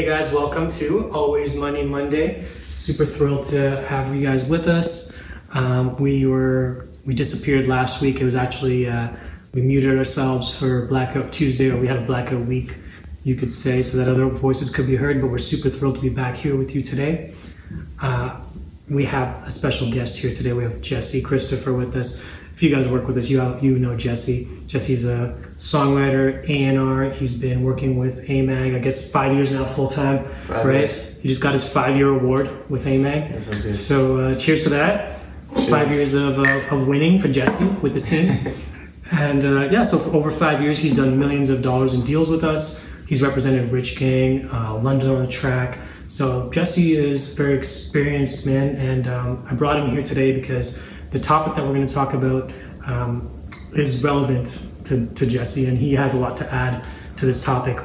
Hey guys, welcome to Always Money Monday. Super thrilled to have you guys with us. Um, we were we disappeared last week. It was actually uh, we muted ourselves for Blackout Tuesday, or we had a blackout week, you could say, so that other voices could be heard. But we're super thrilled to be back here with you today. Uh, we have a special guest here today. We have Jesse Christopher with us. If you guys work with us, you you know Jesse. Jesse's a songwriter, A&R. He's been working with AMAG, I guess five years now, full time, right? years. He just got his five year award with AMAG. Yes, I did. So uh, cheers to that. Cheers. Five years of, uh, of winning for Jesse with the team. and uh, yeah, so for over five years, he's done millions of dollars in deals with us. He's represented Rich Gang, uh, London on da Track. So Jesse is very experienced man, and um, I brought him here today because the topic that we're going to talk about um, is relevant to, to Jesse, and he has a lot to add to this topic.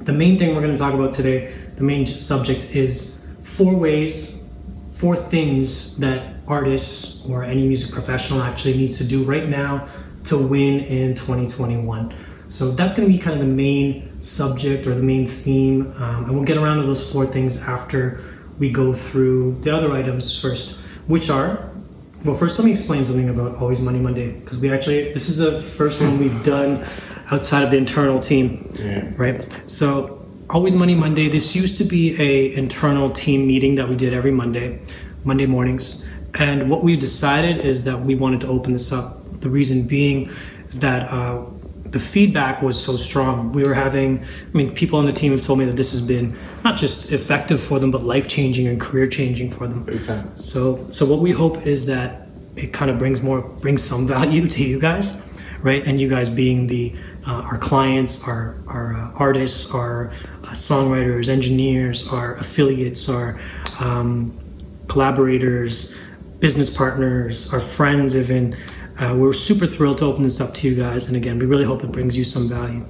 The main thing we're going to talk about today, the main subject is four ways, four things that artists or any music professional actually needs to do right now to win in 2021. So that's going to be kind of the main subject or the main theme, um, and we'll get around to those four things after we go through the other items first, which are well, first let me explain something about Always Money Monday because we actually this is the first one we've done outside of the internal team Yeah. right? So always Money Monday. This used to be a internal team meeting that we did every Monday, Monday mornings. And what we've decided is that we wanted to open this up. The reason being is that uh, the feedback was so strong. We were having, I mean, people on the team have told me that this has been not just effective for them, but life changing and career changing for them. Time. So, so what we hope is that it kind of brings more, brings some value to you guys, right? And you guys being the uh, our clients, our our uh, artists, our uh, songwriters, engineers, our affiliates, our um, collaborators, business partners, our friends, even. Uh, we're super thrilled to open this up to you guys, and again, we really hope it brings you some value.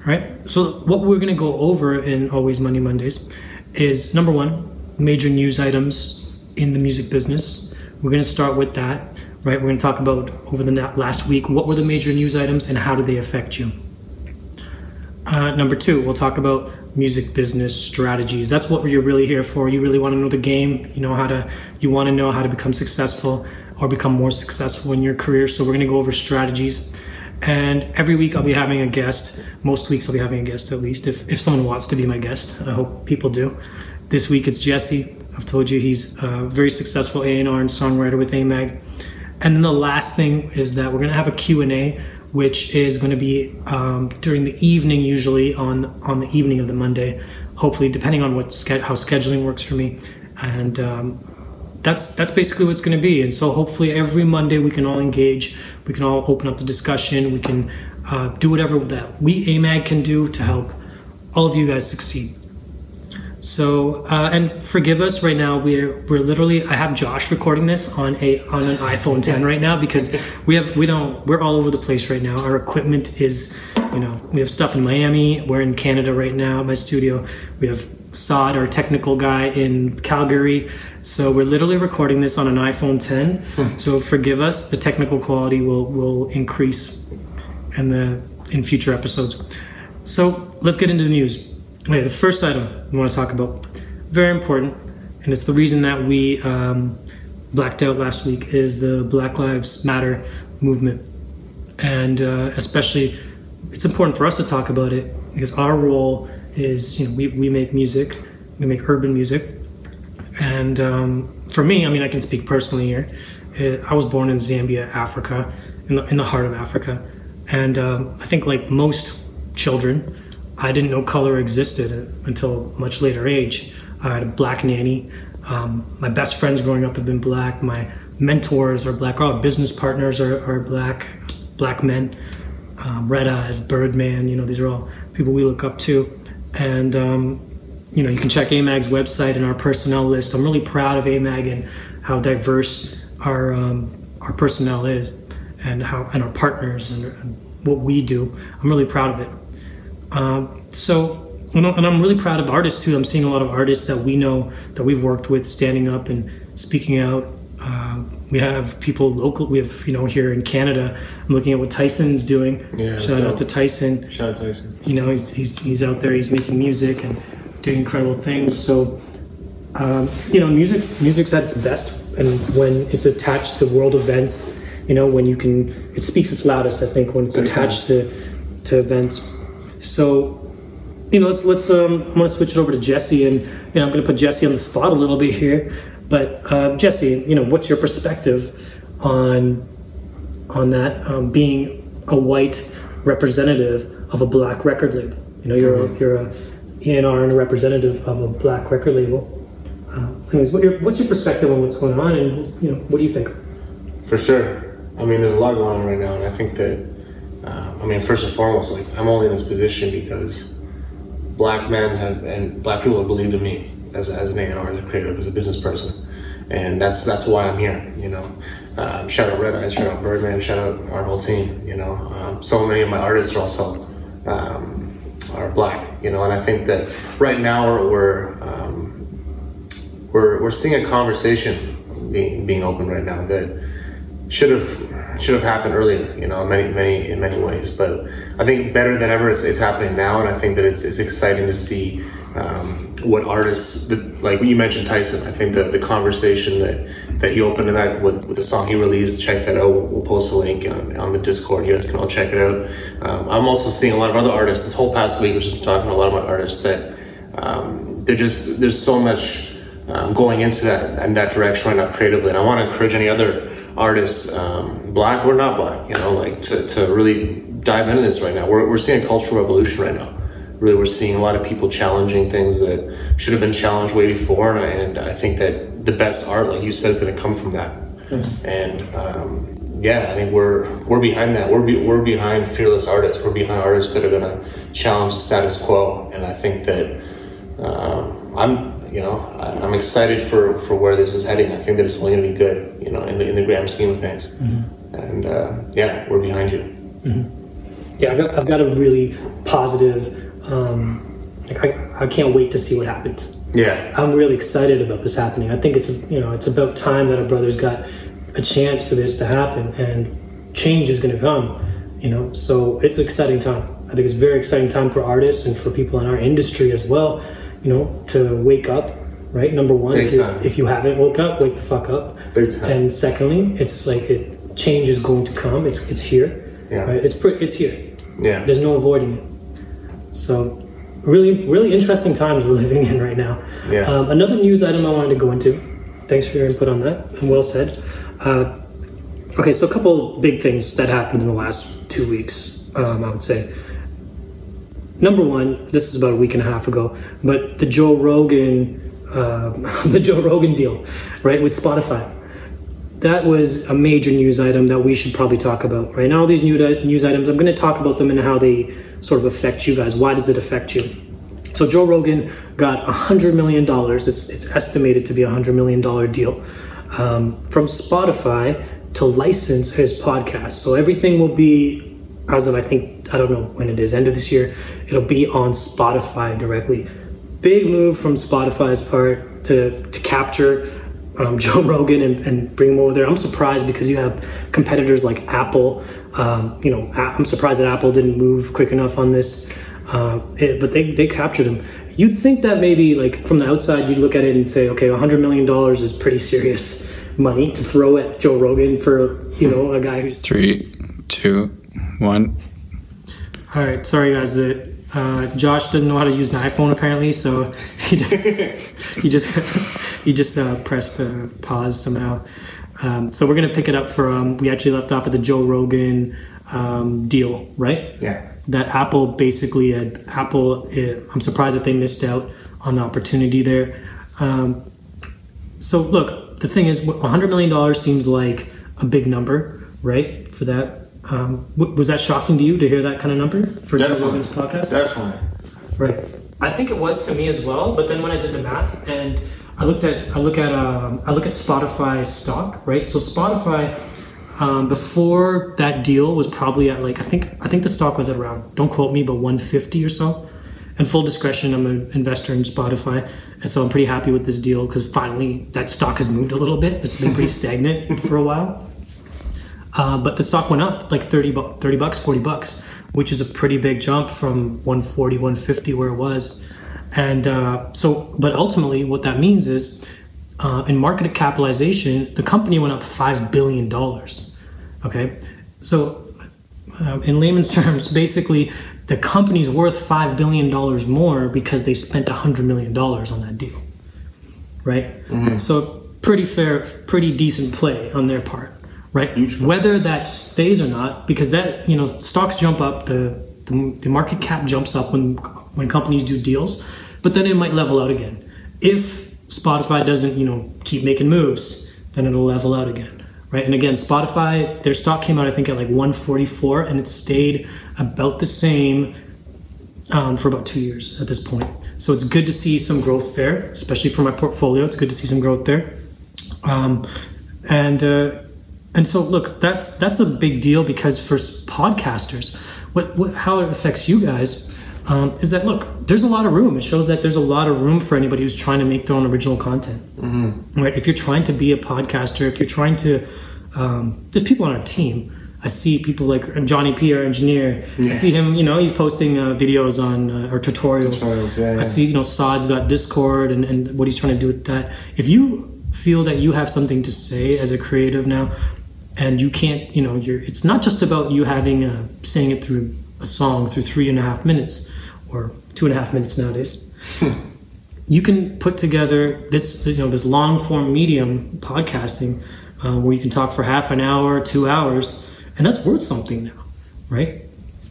All right. So what we're going to go over in Always Money Mondays is number one, major news items in the music business. We're going to start with that. Right. We're going to talk about over the last week what were the major news items and how do they affect you. Uh, number two, we'll talk about music business strategies. That's what you're really here for. You really want to know the game. You know how to. You want to know how to become successful or become more successful in your career. So we're going to go over strategies. And every week I'll be having a guest. Most weeks I'll be having a guest at least, if, if someone wants to be my guest. I hope people do. This week it's Jesse. I've told you he's a very successful A&R and songwriter with AMAG. And then the last thing is that we're going to have a Q&A, which is going to be um, during the evening, usually on on the evening of the Monday. Hopefully, depending on what how scheduling works for me, and um, that's that's basically what's going to be. And so hopefully every Monday we can all engage, we can all open up the discussion, we can uh, do whatever that we AMAG can do to help all of you guys succeed. So uh, and forgive us right now. We're we're literally. I have Josh recording this on a on an iPhone 10 right now because we have we don't we're all over the place right now. Our equipment is you know we have stuff in Miami. We're in Canada right now. My studio. We have Saad, our technical guy in Calgary. So we're literally recording this on an iPhone 10. so forgive us. The technical quality will will increase in the in future episodes. So let's get into the news. Okay, the first item we want to talk about, very important, and it's the reason that we um, blacked out last week, is the Black Lives Matter movement, and uh, especially it's important for us to talk about it because our role is you know we, we make music, we make urban music, and um, for me, I mean I can speak personally here. Uh, I was born in Zambia, Africa, in the in the heart of Africa, and um, I think like most children, I didn't know color existed until much later age. I had a black nanny. Um, my best friends growing up have been black. My mentors are black. Our business partners are, are black, black men. Um, Red Eyes, Birdman. You know, these are all people we look up to. And um, you know, you can check AMAG's website and our personnel list. I'm really proud of AMAG and how diverse our um, our personnel is, and how and our partners and, and what we do. I'm really proud of it. Um, so, and I'm and I'm really proud of artists too. I'm seeing a lot of artists that we know that we've worked with standing up and speaking out. We have people local. We have you know here in Canada. I'm looking at what Tyson's doing. Yeah, Shout out to Tyson Shout out to Tyson. you know he's, he's, he's out there he's making music and doing incredible things. So, um, you know, music's music's at its best, and when it's attached to world events, you know, when you can, it speaks its loudest. I think when it's Big attached to to events. So, you know, let's let's. Um, I'm gonna switch it over to Jesse, and you know, I'm gonna put Jesse on the spot a little bit here. But uh, Jesse, you know, what's your perspective on on that um, being a white representative of a black record label? You know, you're a, you're a A&R and a representative of a black record label. Uh, anyways, what your, what's your perspective on what's going on, and you know, what do you think? For sure. I mean, there's a lot going on right now, and I think that, uh, I mean, first and foremost, like I'm only in this position because black men have and black people have believed in me as, as an A&R, as a creative, as a business person, and that's that's why I'm here. You know, um, shout out Red Eyes, shout out Birdman, shout out our whole team. You know, um, so many of my artists are also um, are black. You know, and I think that right now we're we're, um, we're we're seeing a conversation being being open right now that should have should have happened earlier. You know, in many many in many ways. But I think better than ever, it's, it's happening now, and I think that it's it's exciting to see um, what artists that, like when you mentioned Tyson. I think the the conversation that that he opened to that with, with the song he released. Check that out. We'll, we'll post a link on, on the Discord. You guys can all check it out. Um, I'm also seeing a lot of other artists. This whole past week, we've been talking to a lot of my artists that um, they're just there's so much um, going into that in that direction right now creatively. And I want to encourage any other artists, um, black or not black, you know, like to, to really dive into this right now. We're, we're seeing a cultural revolution right now. Really, we're seeing a lot of people challenging things that should have been challenged way before. And I, and I think that the best art, like you said, is going to come from that. And um, yeah, I mean, we're we're behind that. We're be, we're behind fearless artists. We're behind artists that are going to challenge the status quo. And I think that um, I'm you know, I- I'm excited for, for where this is heading. I think that it's only going to be good, you know, in the, in the grand scheme of things. And uh, yeah, we're behind you. Yeah, I've got, I've got a really positive. Um, like I, I can't wait to see what happens. Yeah, I'm really excited about this happening. I think it's you know it's about time that our brothers got a chance for this to happen, and change is going to come. You know, so it's an exciting time. I think it's a very exciting time for artists and for people in our industry as well. You know, to wake up. Right, number one, if, you, if you haven't woke up, wake the fuck up. And secondly, it's like it, change is going to come. It's it's here. Yeah. Right? It's it's here. yeah, There's no avoiding it. So, really, really interesting times we're living in right now. Yeah. Um, another news item I wanted to go into. Thanks for your input on that, and well said. Uh, okay, so a couple big things that happened in the last two weeks. Um, I would say. Number one, this is about a week and a half ago, but the Joe Rogan, uh, the Joe Rogan deal, right, with Spotify that was a major news item that we should probably talk about right now all these new news items i'm going to talk about them and how they sort of affect you guys why does it affect you so joe rogan got $100 million it's, it's estimated to be a $100 million deal um, from spotify to license his podcast so everything will be as of i think i don't know when it is end of this year it'll be on spotify directly big move from spotify's part to, to capture um, Joe Rogan and, and bring him over there. I'm surprised because you have competitors like Apple. Um, you know, I'm surprised that Apple didn't move quick enough on this, uh, it- but they, they captured him. You'd think that maybe like from the outside, you'd look at it and say, okay, 100 million dollars is pretty serious money to throw at Joe Rogan for you know a guy who's. Three, two, one. All right, sorry guys. The, uh, Josh doesn't know how to use an iPhone apparently, so he, he just he just uh, pressed uh, pause somehow. Um, so we're gonna pick it up from we actually left off at the Joe Rogan um, deal, right? yeah, That Apple basically had Apple. eh, I'm surprised that they missed out on the opportunity there. Um, so look, the thing is, 100 million dollars seems like a big number, right? For that, um, w- was that shocking to you to hear that kind of number for Joe Rogan's podcast? definitely. Right. I think it was to me as well. But then when I did the math and I looked at I look at um, I look at Spotify's stock, right? So Spotify um, before that deal was probably at like I think I think the stock was at around don't quote me, but 150 or so. And full discretion, I'm an investor in Spotify, and so I'm pretty happy with this deal because finally that stock has moved a little bit. It's been pretty stagnant for a while. Uh, but the stock went up like 30, bu- 30 bucks, 40 bucks, which is a pretty big jump from 140, 150 where it was. And uh, so, but ultimately, what that means is, uh, in market capitalization, the company went up five billion dollars. Okay, so uh, in layman's terms, basically, the company's worth five billion dollars more because they spent a hundred million dollars on that deal, right? So pretty fair, pretty decent play on their part, right? Whether that stays or not, because that you know stocks jump up, the, the the market cap jumps up when when companies do deals, but then it might level out again. If Spotify doesn't you know keep making moves, then it'll level out again, right? And again, Spotify, their stock came out I think at like 144, and it stayed about the same um, for about two years at this point. So it's good to see some growth there, especially for my portfolio. It's good to see some growth there. Um, and uh, and so look, that's that's a big deal because for podcasters, what, what how it affects you guys um, is that look, there's a lot of room. It shows that there's a lot of room for anybody who's trying to make their own original content. Right? If you're trying to be a podcaster, if you're trying to, um, there's people on our team. I see people like Johnny P, our engineer. I see him, you know, he's posting uh, videos on uh, or tutorials. Tutorials, yeah, I see, you know, Saad's got Discord and, and what he's trying to do with that. If you feel that you have something to say as a creative now, and you can't, you know, you're, it's not just about you having uh, saying it through a song through three and a half minutes or two and a half minutes nowadays. you can put together this, you know, this long form medium podcasting uh, where you can talk for half an hour, two hours, and that's worth something now, right?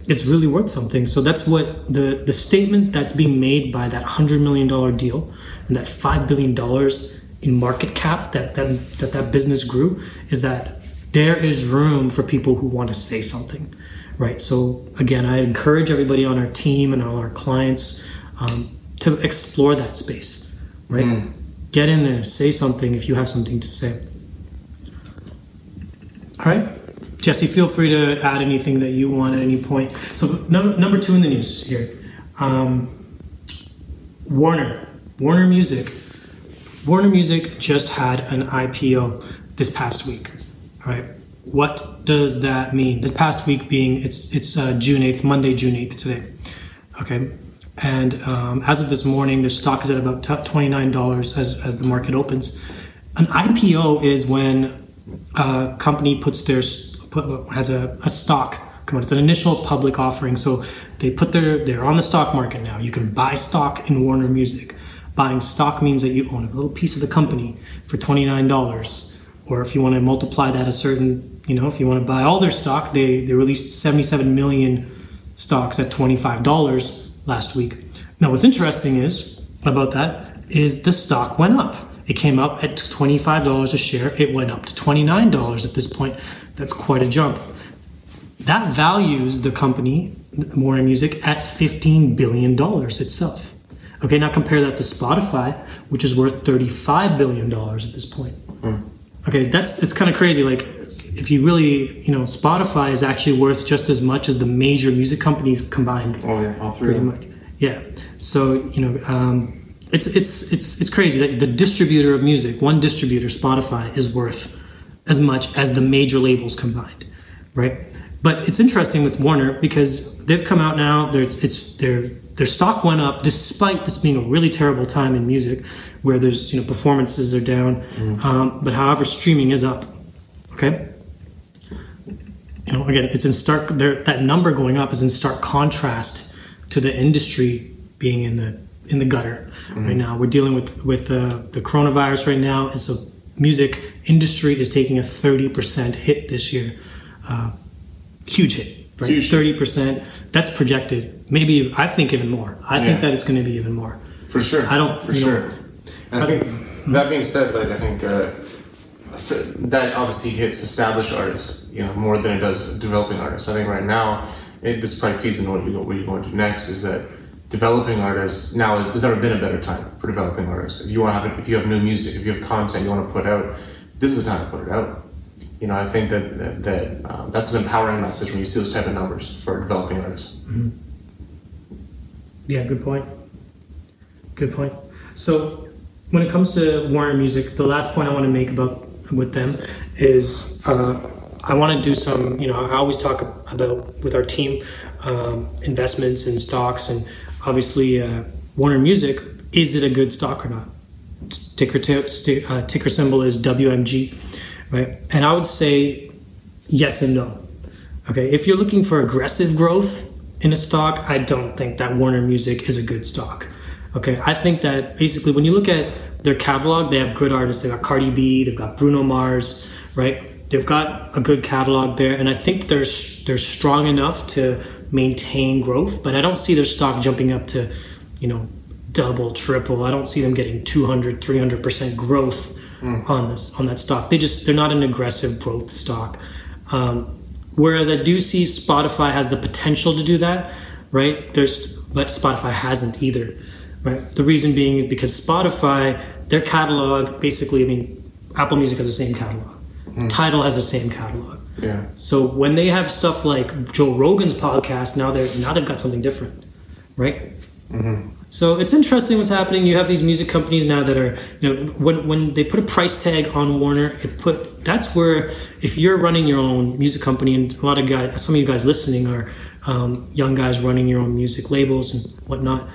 It's really worth something. So that's what the the statement that's being made by that hundred million dollar deal and that five billion dollars in market cap that that, that that business grew is that there is room for people who want to say something, right? So again, I encourage everybody on our team and all our clients um, to explore that space, right? Get in there, say something if you have something to say. All right. Jesse, feel free to add anything that you want at any point. So, num- number two in the news here um, Warner. Warner Music. Warner Music just had an IPO this past week. All right. What does that mean? This past week being it's it's uh, June eighth, Monday, June eighth today. Okay. And um, as of this morning, the stock is at about twenty nine dollars as as the market opens. An IPO is when a company puts their put, has a, a stock come on. It's an initial public offering, so they put their they're on the stock market now. You can buy stock in Warner Music. Buying stock means that you own a little piece of the company for twenty nine dollars, or if you want to multiply that a certain, you know, if you want to buy all their stock, they they released seventy seven million stocks at twenty five dollars last week. Now, what's interesting is about that is the stock went up. It came up at $25 a share. It went up to $29 at this point. That's quite a jump. That values the company, Warner Music, at $15 billion itself. Okay, now compare that to Spotify, which is worth $35 billion at this point. Hmm. Okay, that's it's kind of crazy. Like, if you really, you know, Spotify is actually worth just as much as the major music companies combined Oh yeah, all three. pretty much. Yeah. So you know, um, it's it's it's it's crazy that the distributor of music, one distributor, Spotify, is worth as much as the major labels combined, right? But it's interesting with Warner because they've come out now. Their it's their their stock went up despite this being a really terrible time in music, where there's you know performances are down, um, but however streaming is up. Okay you know, again, it's in stark. There, that number going up is in stark contrast to the industry being in the in the gutter right now. We're dealing with with uh, the coronavirus right now, and so music industry is taking a thirty percent hit this year. Uh, huge hit, right? Huge hit. Thirty percent. That's projected. Maybe I think even more. I think Yeah. that it's going to be even more. For sure. I don't- For you know- sure. I think that being said, like I think uh, that obviously hits established artists, you know, more than it does developing artists. I think right now, it, this probably feeds into what you what you're going to do next is that developing artists now is, there's never been a better time for developing artists. If you want to have if you have new music, if you have content you want to put out, this is the time to put it out. You know, I think that that, that um, that's an empowering message when you see those type of numbers for developing artists. Yeah, good point. Good point. So, when it comes to Warner Music, the last point I want to make about with them is uh, I want to do some. You know, I always talk about with our team um, investments and stocks, and obviously, uh, Warner Music, is it a good stock or not? Ticker t- uh, ticker symbol is WMG, right? And I would say yes and no. Okay, if you're looking for aggressive growth in a stock, I don't think that Warner Music is a good stock. Okay, I think that basically when you look at their catalog, they have good artists. They've got Cardi B, they've got Bruno Mars, right? They've got a good catalog there, and I think they're they're strong enough to maintain growth. But I don't see their stock jumping up to, you know, double, triple. I don't see them getting 200, 300 percent growth on this on that stock. They just they're not an aggressive growth stock. Um, whereas I do see Spotify has the potential to do that, right? There's but Spotify hasn't either, right? The reason being because Spotify their catalog basically, I mean, Apple Music has the same catalog, Tidal has the same catalog. Yeah. So when they have stuff like Joe Rogan's podcast, now they're now they've got something different, right? So it's interesting what's happening. You have these music companies now that are, you know, when when they put a price tag on Warner, it put that's where if you're running your own music company, and a lot of guys, some of you guys listening are um, young guys running your own music labels and whatnot.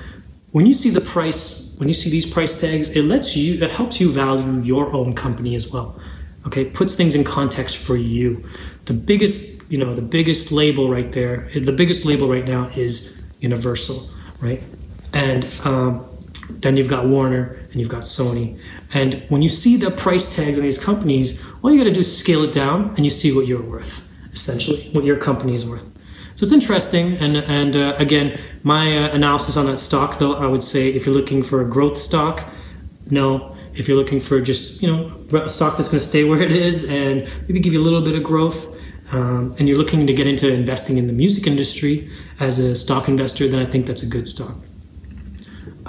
When you see the price, when you see these price tags, it lets you it helps you value your own company as well. Okay, puts things in context for you. The biggest, you know, the biggest label right there, the biggest label right now is Universal, right? And um, then you've got Warner and you've got Sony. And when you see the price tags on these companies, all you got to do is scale it down, and you see what you're worth, essentially, what your company is worth. So it's interesting, and and uh, again, my uh, analysis on that stock, though, I would say if you're looking for a growth stock, no. If you're looking for just you know a stock that's going to stay where it is and maybe give you a little bit of growth, um, and you're looking to get into investing in the music industry as a stock investor, then I think that's a good stock.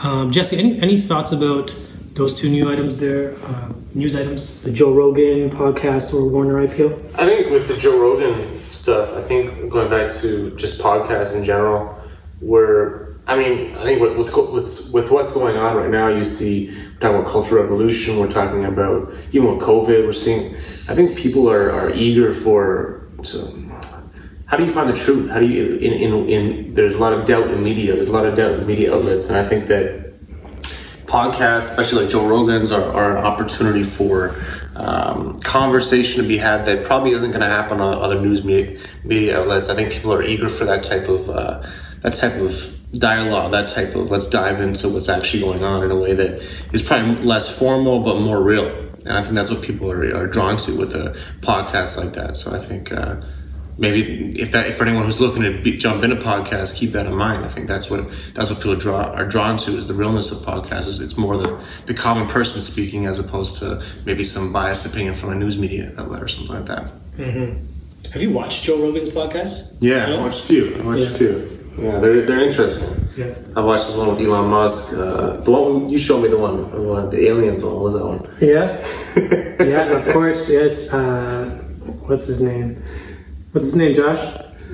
Um, Jesse, any any thoughts about those two new items there, uh, news items, the Joe Rogan podcast or Warner IPO? I think with the Joe Rogan stuff, I think going back to just podcasts in general, where I mean, I think with with, with, what's going on right now, you see we're talking about cultural revolution. We're talking about even with COVID, we're seeing. I think people are, are eager for to. How do you find the truth? How do you in, in in there's a lot of doubt in media. There's a lot of doubt in media outlets, and I think that podcasts, especially like Joe Rogan's, are, are an opportunity for um, conversation to be had that probably isn't going to happen on other news media, media outlets. I think people are eager for that type of uh, that type of dialogue, that type of let's dive into what's actually going on in a way that is probably less formal but more real. And I think that's what people are, are drawn to with a podcast like that. So I think. Uh, maybe if that if for anyone who's looking to be, jump into podcasts, keep that in mind. I think that's what that's what people draw are drawn to is the realness of podcasts. Is it's more the the common person speaking as opposed to maybe some biased opinion from a news media outlet or something like that. Have you watched Joe Rogan's podcast? Yeah, I watched a few. I watched Yeah. a few. Yeah, they're they're interesting. Yeah. I watched this one with Elon Musk. Uh, the one you showed me, the one, the, one, the aliens one. What was that one? Yeah. yeah, of course, yes. Uh, what's his name? What's his name, Josh?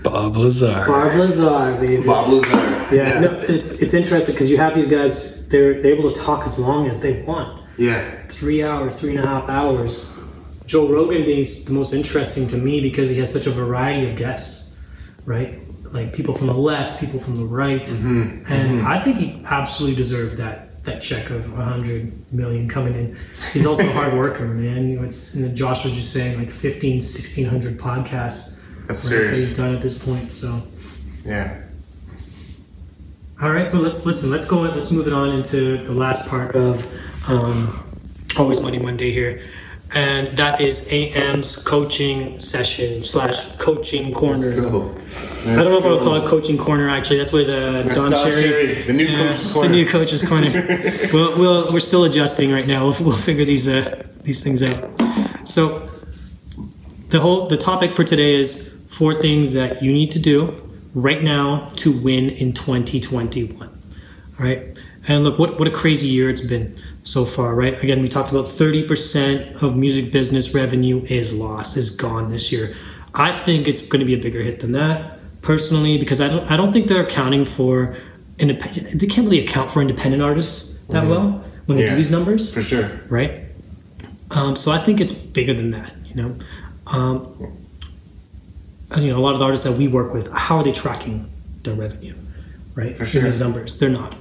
Bob Lazar. Barb Lazar, baby. Bob Lazar. Yeah, no, it's it's interesting because you have these guys. They're they're able to talk as long as they want. Yeah. Three hours, three and a half hours. Joe Rogan being the most interesting to me because he has such a variety of guests, right? Like people from the left, people from the right, mm-hmm. and mm-hmm. I think he absolutely deserved that that check of a hundred million coming in. He's also a hard worker, man. You know, it's you know, Josh was just saying like 15, 1600 podcasts That's serious. he's done at this point. So. Yeah. All right, so let's listen. Let's go. Let's move it on into the last part of um, Always Money Monday here, and that is AM's coaching session slash coaching corner. I don't know if I'll call it coaching corner. Actually, that's what uh, Don, Don Cherry, the new Yeah, coach's corner. The new coach's corner. we'll, we'll, we're still adjusting right now. We'll, we'll figure these uh, these things out. So the whole the topic for today is four things that you need to do right now to win in 2021 all right and look what, what a crazy year it's been so far right again we talked about 30% of music business revenue is lost is gone this year i think it's going to be a bigger hit than that personally because i don't i don't think they're accounting for independent they can't really account for independent artists that well when they Yeah. do these numbers For sure. right? Um, so I think it's bigger than that. You know, um, you know, a lot of the artists that we work with, how are they tracking their revenue, right? For sure. these numbers, they're not.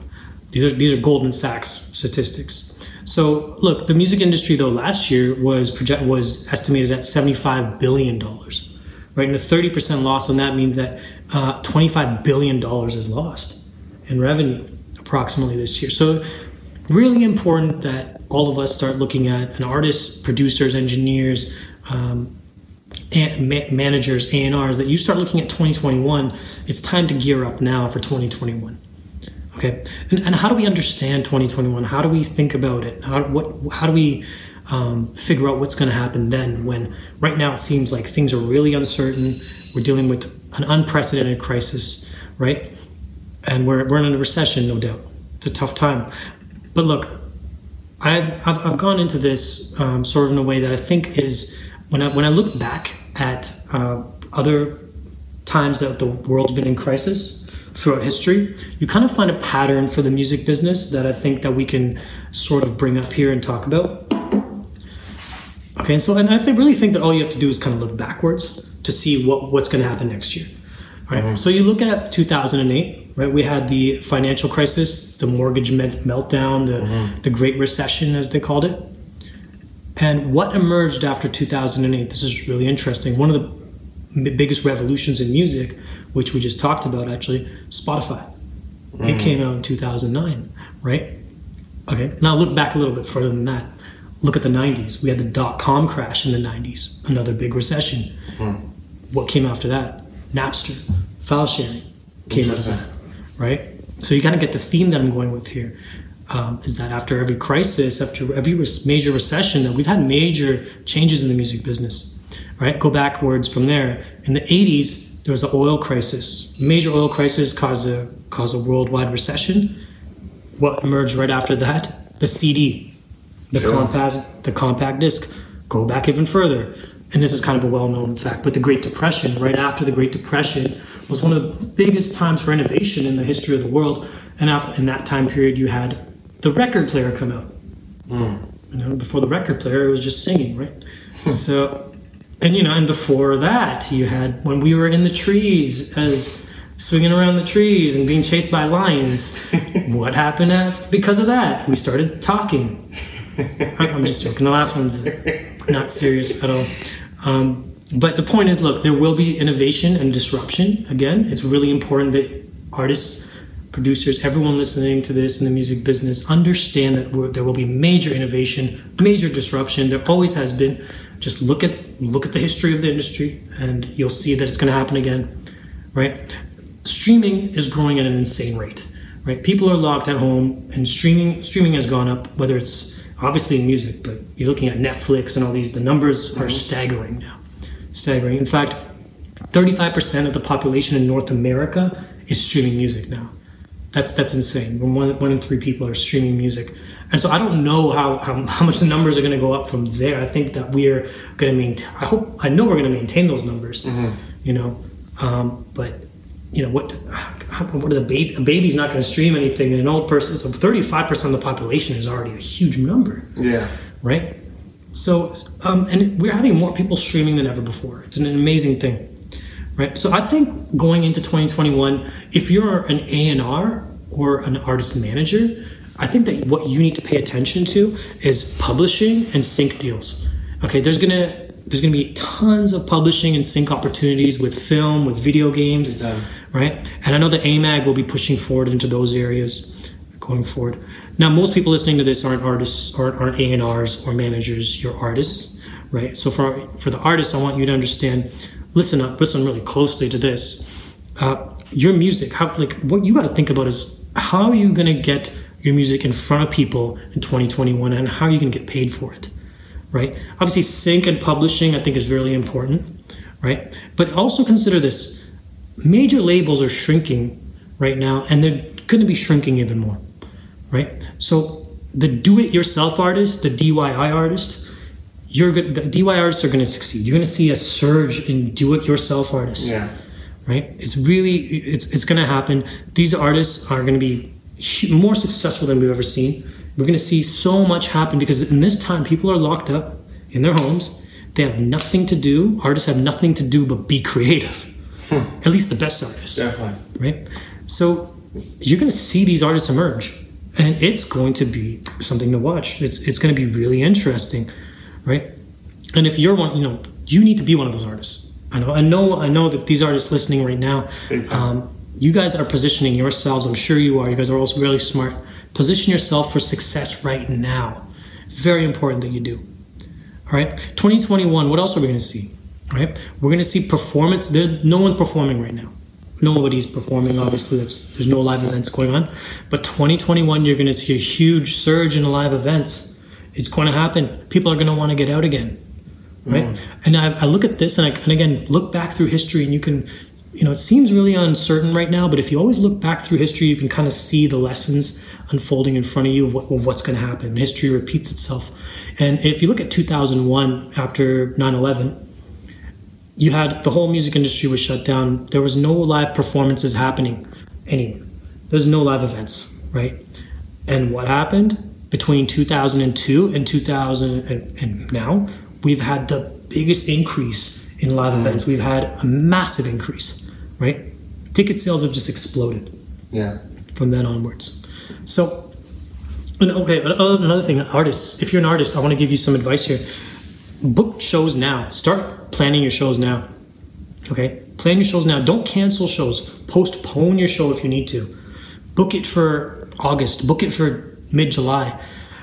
These are these are Goldman Sachs statistics. So look, the music industry though last year was project was estimated at seventy five billion dollars, right? And a thirty percent loss on that means that uh, twenty five billion dollars is lost in revenue approximately this year. So really important that all of us start looking at an artists, producers, engineers. Um, and managers, A&Rs, that you start looking at 2021, it's time to gear up now for 2021. Okay, and, and how do we understand 2021? How do we think about it? How, what, how do we um, figure out what's going to happen then when right now it seems like things are really uncertain? We're dealing with an unprecedented crisis, right? And we're, we're in a recession, no doubt. It's a tough time. But look, I've, I've, I've gone into this um, sort of in a way that I think is when I, when I look back at uh, other times that the world's been in crisis throughout history, you kind of find a pattern for the music business that I think that we can sort of bring up here and talk about. Okay, and so and I think, really think that all you have to do is kind of look backwards to see what, what's going to happen next year. All right? So you look at 2008, right? We had the financial crisis, the mortgage meltdown, the, the Great Recession, as they called it. And what emerged after 2008, this is really interesting. One of the biggest revolutions in music, which we just talked about actually, Spotify. Mm. It came out in 2009, right? Okay, now look back a little bit further than that. Look at the 90s. We had the dot com crash in the 90s, another big recession. Mm. What came after that? Napster, file sharing came out of that, right? So you kind of get the theme that I'm going with here um, is that after every crisis, after every major recession, that we've had major changes in the music business, right? Go backwards from there. In the 80s, there was the oil crisis. Major oil crisis caused a caused a worldwide recession. What emerged right after that? The CD, the sure. compact, the compact disc. Go back even further, and this is kind of a well-known fact. But the Great Depression, right after the Great Depression, was one of the biggest times for innovation in the history of the world. And after, in that time period, you had the record player come out. Mm. You know, before the record player, it was just singing, right? so, and you know, and before that, you had when we were in the trees as swinging around the trees and being chased by lions. what happened after, because of that? We started talking. I'm just joking. The last one's not serious at all. Um, but the point is, look, there will be innovation and disruption. Again, it's really important that artists producers, everyone listening to this in the music business, understand that there will be major innovation, major disruption. There always has been. Just look at look at the history of the industry, and you'll see that it's going to happen again, right? Streaming is growing at an insane rate, right? People are locked at home, and streaming streaming has gone up. Whether it's obviously in music, but you're looking at Netflix and all these. The numbers are mm-hmm. staggering now, staggering. In fact, 35% of the population in North America is streaming music now. That's that's insane. When one, one in three people are streaming music, and so I don't know how how, how much the numbers are going to go up from there. I think that we're going to maintain. I hope I know we're going to maintain those numbers. Mm-hmm. You know, um, but you know what? What is a baby? A baby's not going to stream anything, and an old person. So thirty five percent of the population is already a huge number. Yeah. Right. So um, and we're having more people streaming than ever before. It's an amazing thing right? So I think going into 2021, if you're an A&R or an artist manager, I think that what you need to pay attention to is publishing and sync deals. Okay, there's gonna there's gonna be tons of publishing and sync opportunities with film, with video games, exactly. right? And I know that AMAG will be pushing forward into those areas going forward. Now, most people listening to this aren't artists, or aren't A&Rs or managers. You're artists, right? So for for the artists, I want you to understand listen up, listen really closely to this. Uh, your music, how like what you got to think about is how are you going to get your music in front of people in 2021, and how are you going to get paid for it, right? Obviously, sync and publishing I think is really important, right? But also consider this: major labels are shrinking right now, and they're going to be shrinking even more, right? So the do-it-yourself artist, the DIY artist, you're good. The DIY artists are going to succeed. You're going to see a surge in do-it-yourself artists. Yeah. Right. It's really it's it's going to happen. These artists are going to be more successful than we've ever seen. We're going to see so much happen because in this time, people are locked up in their homes. They have nothing to do. Artists have nothing to do but be creative. Hmm. At least the best artists. Definitely. Right. So you're going to see these artists emerge and it's going to be something to watch. It's it's going to be really interesting, right? And if you're one, you know, you need to be one of those artists. I know, I know, I know that these artists listening right now, um, you guys are positioning yourselves. I'm sure you are. You guys are also really smart. Position yourself for success right now. It's very important that you do. All right. 2021. What else are we going to see? All right. We're going to see performance. There, no one's performing right now. Nobody's performing. Obviously, that's, there's no live events going on. But 2021, you're going to see a huge surge in live events. It's going to happen. People are going to want to get out again right? Mm. And I, I look at this and I and again look back through history, and you can, you know, it seems really uncertain right now, but if you always look back through history, you can kind of see the lessons unfolding in front of you of, what, of what's going to happen. History repeats itself, and if you look at 2001 after 9/11. You had the whole music industry was shut down. There was no live performances happening anywhere. There's no live events, right? And what happened between 2002 and 2000 and, and now? We've had the biggest increase in live mm. events. We've had a massive increase, right? Ticket sales have just exploded Yeah. from then onwards. So, okay, but, another thing, artists. If you're an artist, I want to give you some advice here. Book shows now. Start planning your shows now. Okay, plan your shows now. Don't cancel shows. Postpone your show if you need to. Book it for August. Book it for mid July,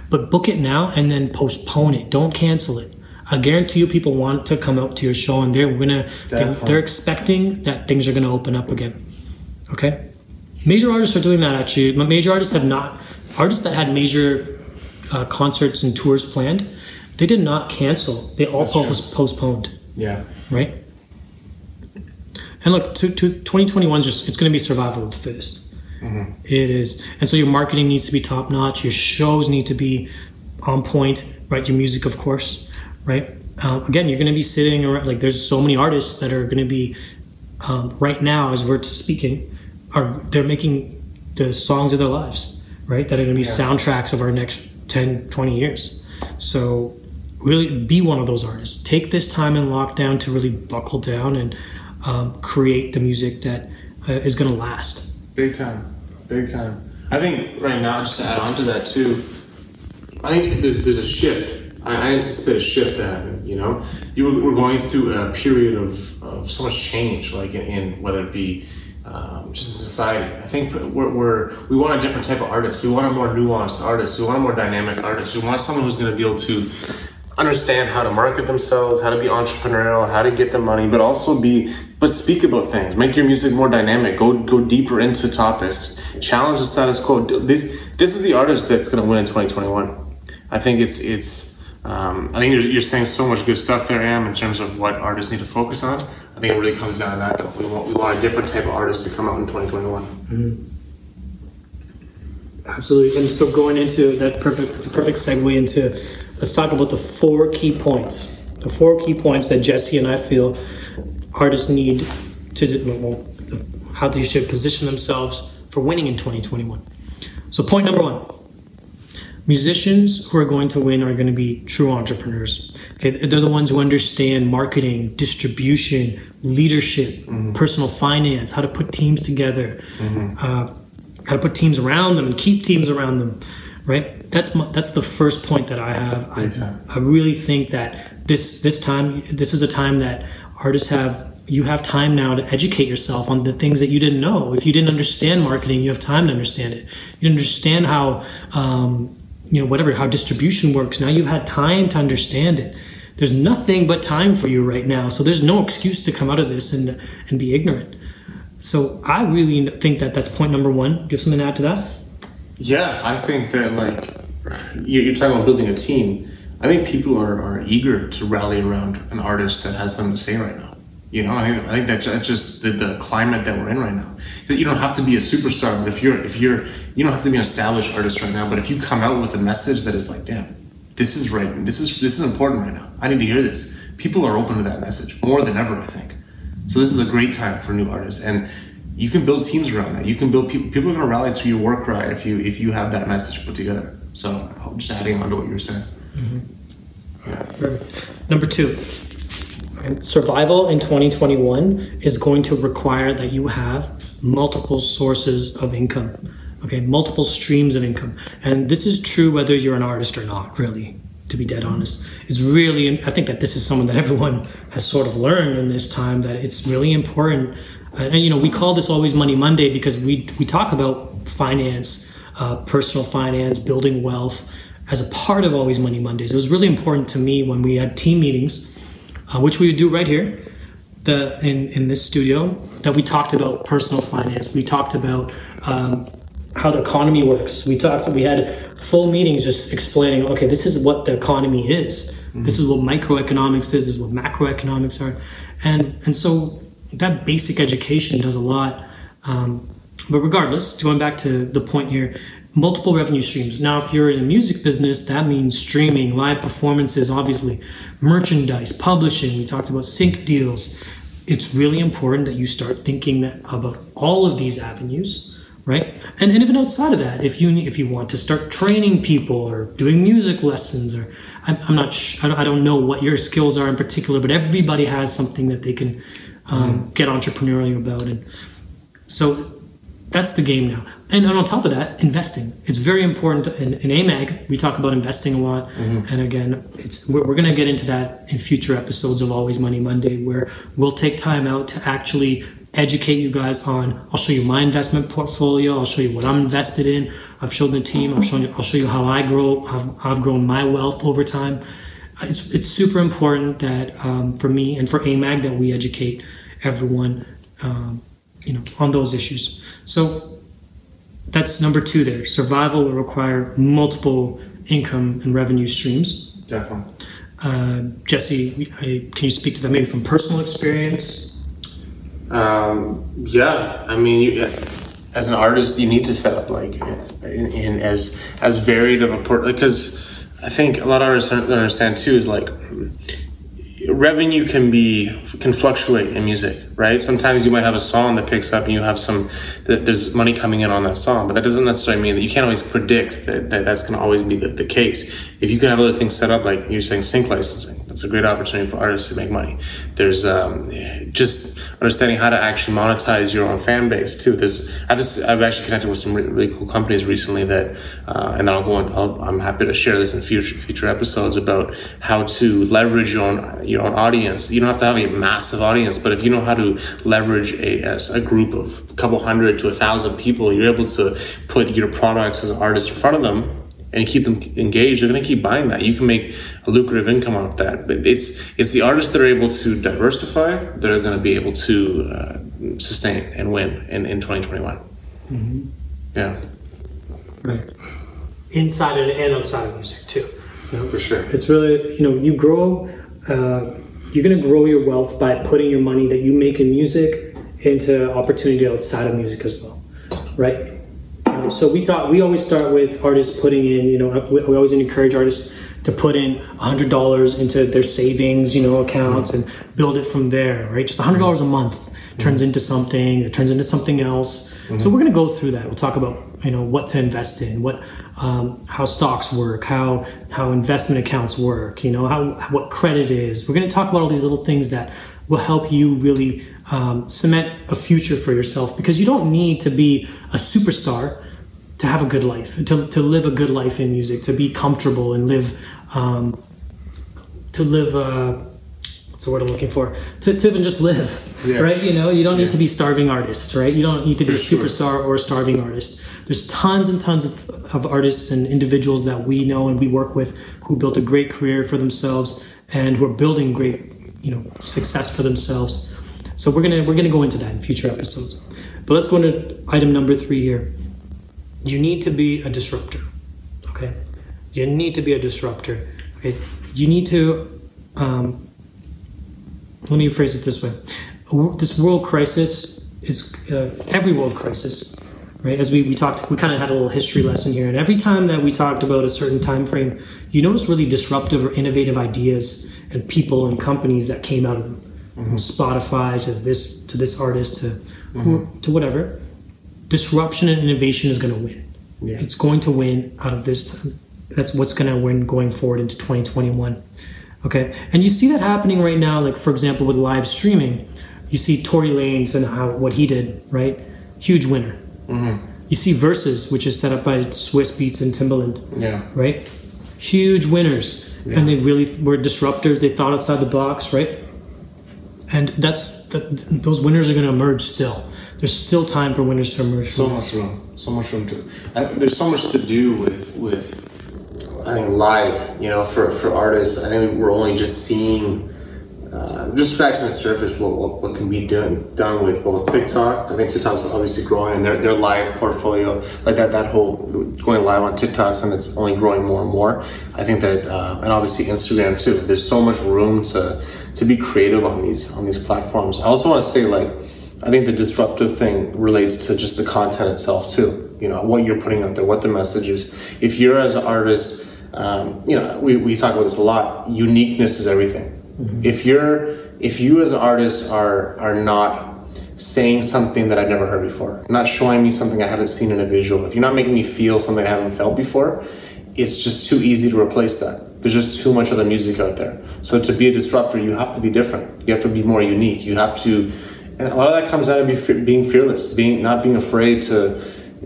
but book it now and then postpone it. Don't cancel it. I guarantee you, people want to come out to your show and they're gonna. They're, they're expecting that things are gonna open up again. Okay. Major artists are doing that actually. Major artists have not. Artists that had major uh, concerts and tours planned, they did not cancel. They all post- postponed. Yeah. Right. And look, to, to 2021 is just it's going to be survival of the fittest. It is, and so your marketing needs to be top notch. Your shows need to be on point, right? Your music, of course, right? Um, again, you're going to be sitting around like there's so many artists that are going to be um, right now as we're speaking are they're making the songs of their lives, right? That are going to be Yeah. soundtracks of our next 10, 20 years. So really be one of those artists. Take this time in lockdown to really buckle down and um, create the music that uh, is going to last. Big time, big time. I think right now, just to add on to that too, I think there's there's a shift. I, I anticipate a shift to happen. You know, you were, going through a period of, of so much change, like in, in whether it be um, just society. I think we're, we're we want a different type of artist. We want a more nuanced artist. We want a more dynamic artist. We want someone who's going to be able to understand how to market themselves, how to be entrepreneurial, how to get the money, but also be but speak about things. Make your music more dynamic. Go go deeper into topics. Challenge the status quo. This this is the artist that's going to win in 2021. I think it's it's. Um, I think you're, you're saying so much good stuff there, Am, in terms of what artists need to focus on. I think it really comes down to that. We want we want a different type of artist to come out in 2021. Absolutely. And so going into that perfect, it's a perfect segue into, let's talk about the four key points. The four key points that Jesse and I feel artists need to, how they should position themselves for winning in 2021. So point number one, musicians who are going to win are going to be true entrepreneurs. Okay, they're the ones who understand marketing, distribution, leadership, personal finance, how to put teams together, uh, how to put teams around them and keep teams around them. Right. That's my, that's the first point that I have. I, I really think that this this time this is a time that artists have you have time now to educate yourself on the things that you didn't know. If you didn't understand marketing, you have time to understand it. You understand how um, you know whatever how distribution works. Now you've had time to understand it. There's nothing but time for you right now, so there's no excuse to come out of this and and be ignorant. So I really think that that's point number one. Do you have something to add to that? Yeah, I think that like you- you're talking about building a team. I think people are, are eager to rally around an artist that has something to say right now. You know, I think I think that that's just the, the climate that we're in right now. That You don't have to be a superstar, but if you're if you're you don't have to be an established artist right now. But if you come out with a message that is like, damn, this is right, this is this is important right now. I need to hear this. People are open to that message more than ever. I think. So this is a great time for new artists, and you can build teams around that. You can build people. People are going to rally to your work right if you if you have that message put together. So just adding on to what you were saying. Mm-hmm. Perfect. Number two, survival in 2021 is going to require that you have multiple sources of income. Okay, multiple streams of income, and this is true whether you're an artist or not. Really, to be dead honest, is really. I think that this is something that everyone has sort of learned in this time that it's really important. Uh, and you know, we call this always Money Monday because we we talk about finance, uh, personal finance, building wealth as a part of Always Money Mondays. It was really important to me when we had team meetings, uh, which we would do right here, the in in this studio, that we talked about personal finance. We talked about um, how the economy works. We talked. We had full meetings just explaining. Okay, this is what the economy is. Mm-hmm. This is what microeconomics is. This is what macroeconomics are, and and so that basic education does a lot. Um, but regardless, going back to the point here, multiple revenue streams. Now, if you're in the music business, that means streaming, live performances, obviously, merchandise, publishing. We talked about sync deals. It's really important that you start thinking about all of these avenues, right? And, and even outside of that, if you if you want to start training people or doing music lessons, or I'm, I'm not, sh- I don't know what your skills are in particular, but everybody has something that they can um, mm. get entrepreneurial about, and so that's the game now. And, and on top of that, investing. It's very important. In, in AMAG, we talk about investing a lot. Mm-hmm. And again, it's we're, we're going to get into that in future episodes of Always Money Monday, where we'll take time out to actually educate you guys on. I'll show you my investment portfolio. I'll show you what I'm invested in. I've shown the team. I've shown you. I'll show you how I grow. How I've grown my wealth over time. It's it's super important that um, for me and for AMAG that we educate everyone, um, you know, on those issues. So that's number two there. Survival will require multiple income and revenue streams. Definitely. Uh, Jesse, I, can you speak to that maybe from personal experience? Um, yeah, I mean, you, as an artist, you need to set up like in, in as as varied of a port because I think a lot of artists understand too is like revenue can be can fluctuate in music right? Sometimes you might have a song that picks up and you have some that there's money coming in on that song but that doesn't necessarily mean that you can't always predict that, that that's going to always be the, the case. If you can have other things set up like you're saying sync licensing that's a great opportunity for artists to make money. There's um, just understanding how to actually monetize your own fan base too. There's I've just, I've actually connected with some really, cool companies recently that, uh, and I'll go on. I'll, I'm happy to share this in future future episodes about how to leverage your own your own audience. You don't have to have a massive audience, but if you know how to leverage a a group of a couple hundred to a thousand people, you're able to put your products as an artist in front of them and keep them engaged, they're going to keep buying that. You can make a lucrative income off that. But it's it's the artists that are able to diversify that are going to be able to uh, sustain and win in, in 2021. Mm-hmm. Yeah. Right. Inside and outside of music too. You know? For sure. It's really you know you grow. Uh, you're going to grow your wealth by putting your money that you make in music into opportunity outside of music as well, right? So we talk. We always start with artists putting in. You know, we, we always encourage artists to put in hundred dollars into their savings, you know, accounts and build it from there. Right, just hundred dollars a month turns into something. It turns into something else. Mm-hmm. So we're going to go through that. We'll talk about you know what to invest in, what um, how stocks work, how how investment accounts work. You know how what credit is. We're going to talk about all these little things that will help you really um, cement a future for yourself because you don't need to be a superstar to have a good life, to, to live a good life in music, to be comfortable and live, um, to live, uh, what's the word I'm looking for? To, to even just live, yeah. right? You know, you don't need yeah. to be starving artists, right? You don't need to be For a superstar sure. or a starving artist. There's tons and tons of, of artists and individuals that we know and we work with who built a great career for themselves and who are building great, you know, success for themselves. So we're gonna we're gonna go into that in future episodes. But let's go into item number three here you need to be a disruptor. Okay, you need to be a disruptor. Okay, you need to. Um, let me phrase it this way: this world crisis is uh, every world crisis, right? As we, we talked, we kind of had a little history lesson here, and every time that we talked about a certain time frame, you notice really disruptive or innovative ideas and people and companies that came out of them. Mm-hmm. From Spotify to this to this artist to mm-hmm. to whatever disruption and innovation is going to win. Yeah. It's going to win out of this. That's what's going to win going forward into 2021. Okay, and you see that happening right now. Like for example, with live streaming, you see Tory Lanez and how what he did. Right, huge winner. Mm-hmm. You see Verzuz, which is set up by Swizz Beatz and Timbaland, Yeah. right? Huge winners, and they really were disruptors. They thought outside the box, right? And that's that, those winners are going to emerge still. There's still time for winners to emerge. So much room. So much room to. I, there's so much to do with with. I think live. You know, for for artists, I think we're only just seeing. Uh, just scratching the surface what, what, what can be done done with both TikTok. I think TikTok's obviously growing and their, their live portfolio, like that that whole going live on TikToks and it's only growing more and more. I think that uh, and obviously Instagram too. There's so much room to to be creative on these on these platforms. I also want to say like I think the disruptive thing relates to just the content itself too. You know what you're putting out there, what the message is. If you're as an artist, um, you know we, we talk about this a lot. Uniqueness is everything. If you're if you as an artist are are not saying something that I've never heard before, not showing me something I haven't seen in a visual, if you're not making me feel something I haven't felt before, it's just too easy to replace that. There's just too much other music out there. So to be a disruptor, you have to be different. You have to be more unique. You have to, and a lot of that comes out of be, being fearless, being not being afraid to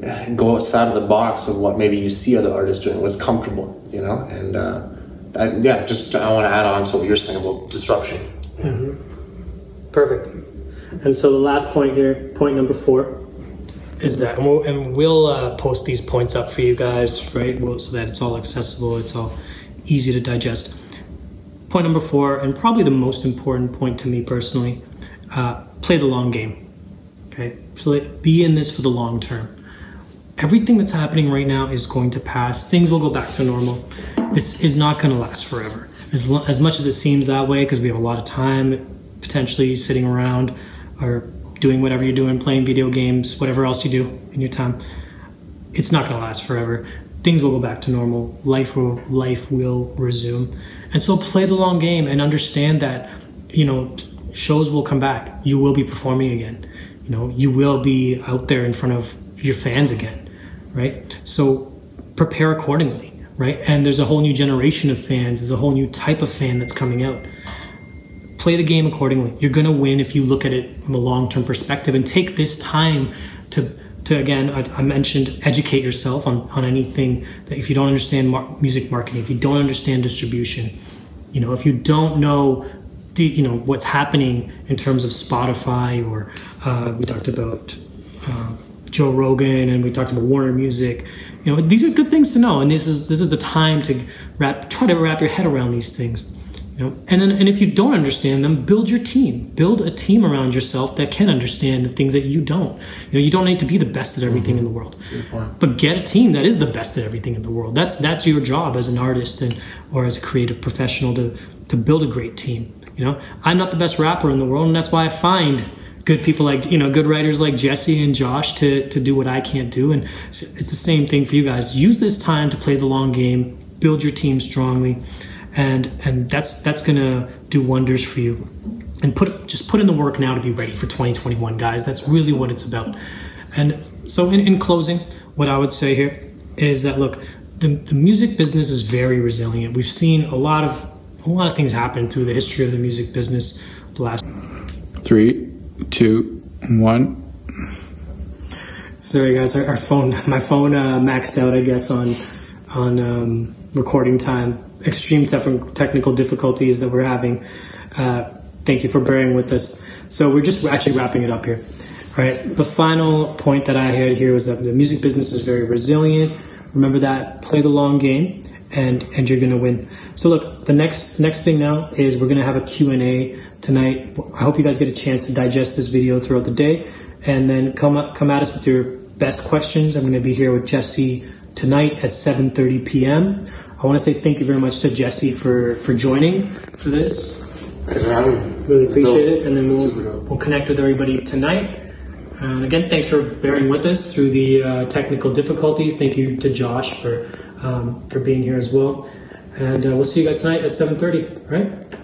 uh, go outside of the box of what maybe you see other artists doing, what's comfortable, you know. And uh, I, yeah, just I want to add on to what you're saying about disruption. Perfect. And so the last point here, point number four, is that, and we'll, and we'll uh, post these points up for you guys, right? We'll, so that it's all accessible, it's all easy to digest. Point number four, and probably the most important point to me personally, uh, play the long game. Okay, play, be in this for the long term. Everything that's happening right now is going to pass. Things will go back to normal. This is not going to last forever. As, lo- as much as it seems that way, because we have a lot of time potentially sitting around or doing whatever you're doing, playing video games, whatever else you do in your time, it's not going to last forever. Things will go back to normal. Life will life will resume, and so play the long game and understand that you know shows will come back. You will be performing again. You know you will be out there in front of your fans again, right? So prepare accordingly, right? And there's a whole new generation of fans. There's a whole new type of fan that's coming out play the game accordingly. You're going to win if you look at it from a long-term perspective and take this time to to again I, I mentioned educate yourself on on anything that if you don't understand mar- music marketing, if you don't understand distribution, you know, if you don't know the you know what's happening in terms of Spotify or uh, we talked about uh, Joe Rogan and we talked about Warner Music. You know, these are good things to know, and this is this is the time to wrap try to wrap your head around these things. You know, and then and if you don't understand them, build your team. Build a team around yourself that can understand the things that you don't. You know, you don't need to be the best at everything in the world, but get a team that is the best at everything in the world. That's that's your job as an artist and or as a creative professional to to build a great team. You know, I'm not the best rapper in the world, and that's why I find good people like you know good writers like Jesse and Josh to to do what I can't do. And it's the same thing for you guys. Use this time to play the long game. Build your team strongly and and that's that's gonna do wonders for you and put just put in the work now to be ready for 2021 guys that's really what it's about and so in, in closing what i would say here is that look the, the music business is very resilient we've seen a lot of a lot of things happened through the history of the music business the last Three, two, one. Sorry, guys. Our, our phone, my phone uh, maxed out, I guess, on on um, recording time. Extreme tef- technical difficulties that we're having. Uh, thank you for bearing with us. So we're just actually wrapping it up here. All right. The final point that I had here was that the music business is very resilient. Remember that. Play the long game, and and you're gonna win. So look, the next next thing now is we're gonna have a Q and A tonight. I hope you guys get a chance to digest this video throughout the day, and then come up, come at us with your best questions. I'm going to be here with Jesse tonight at 7:30 p.m. I want to say thank you very much to Jesse for for joining for this. Thanks for having me. Really appreciate Dope. it, and then we'll we'll connect with everybody tonight. And again, thanks for bearing with us through the uh, technical difficulties. Thank you to Josh for um, for being here as well. And uh, we'll see you guys tonight at 7:30. All right.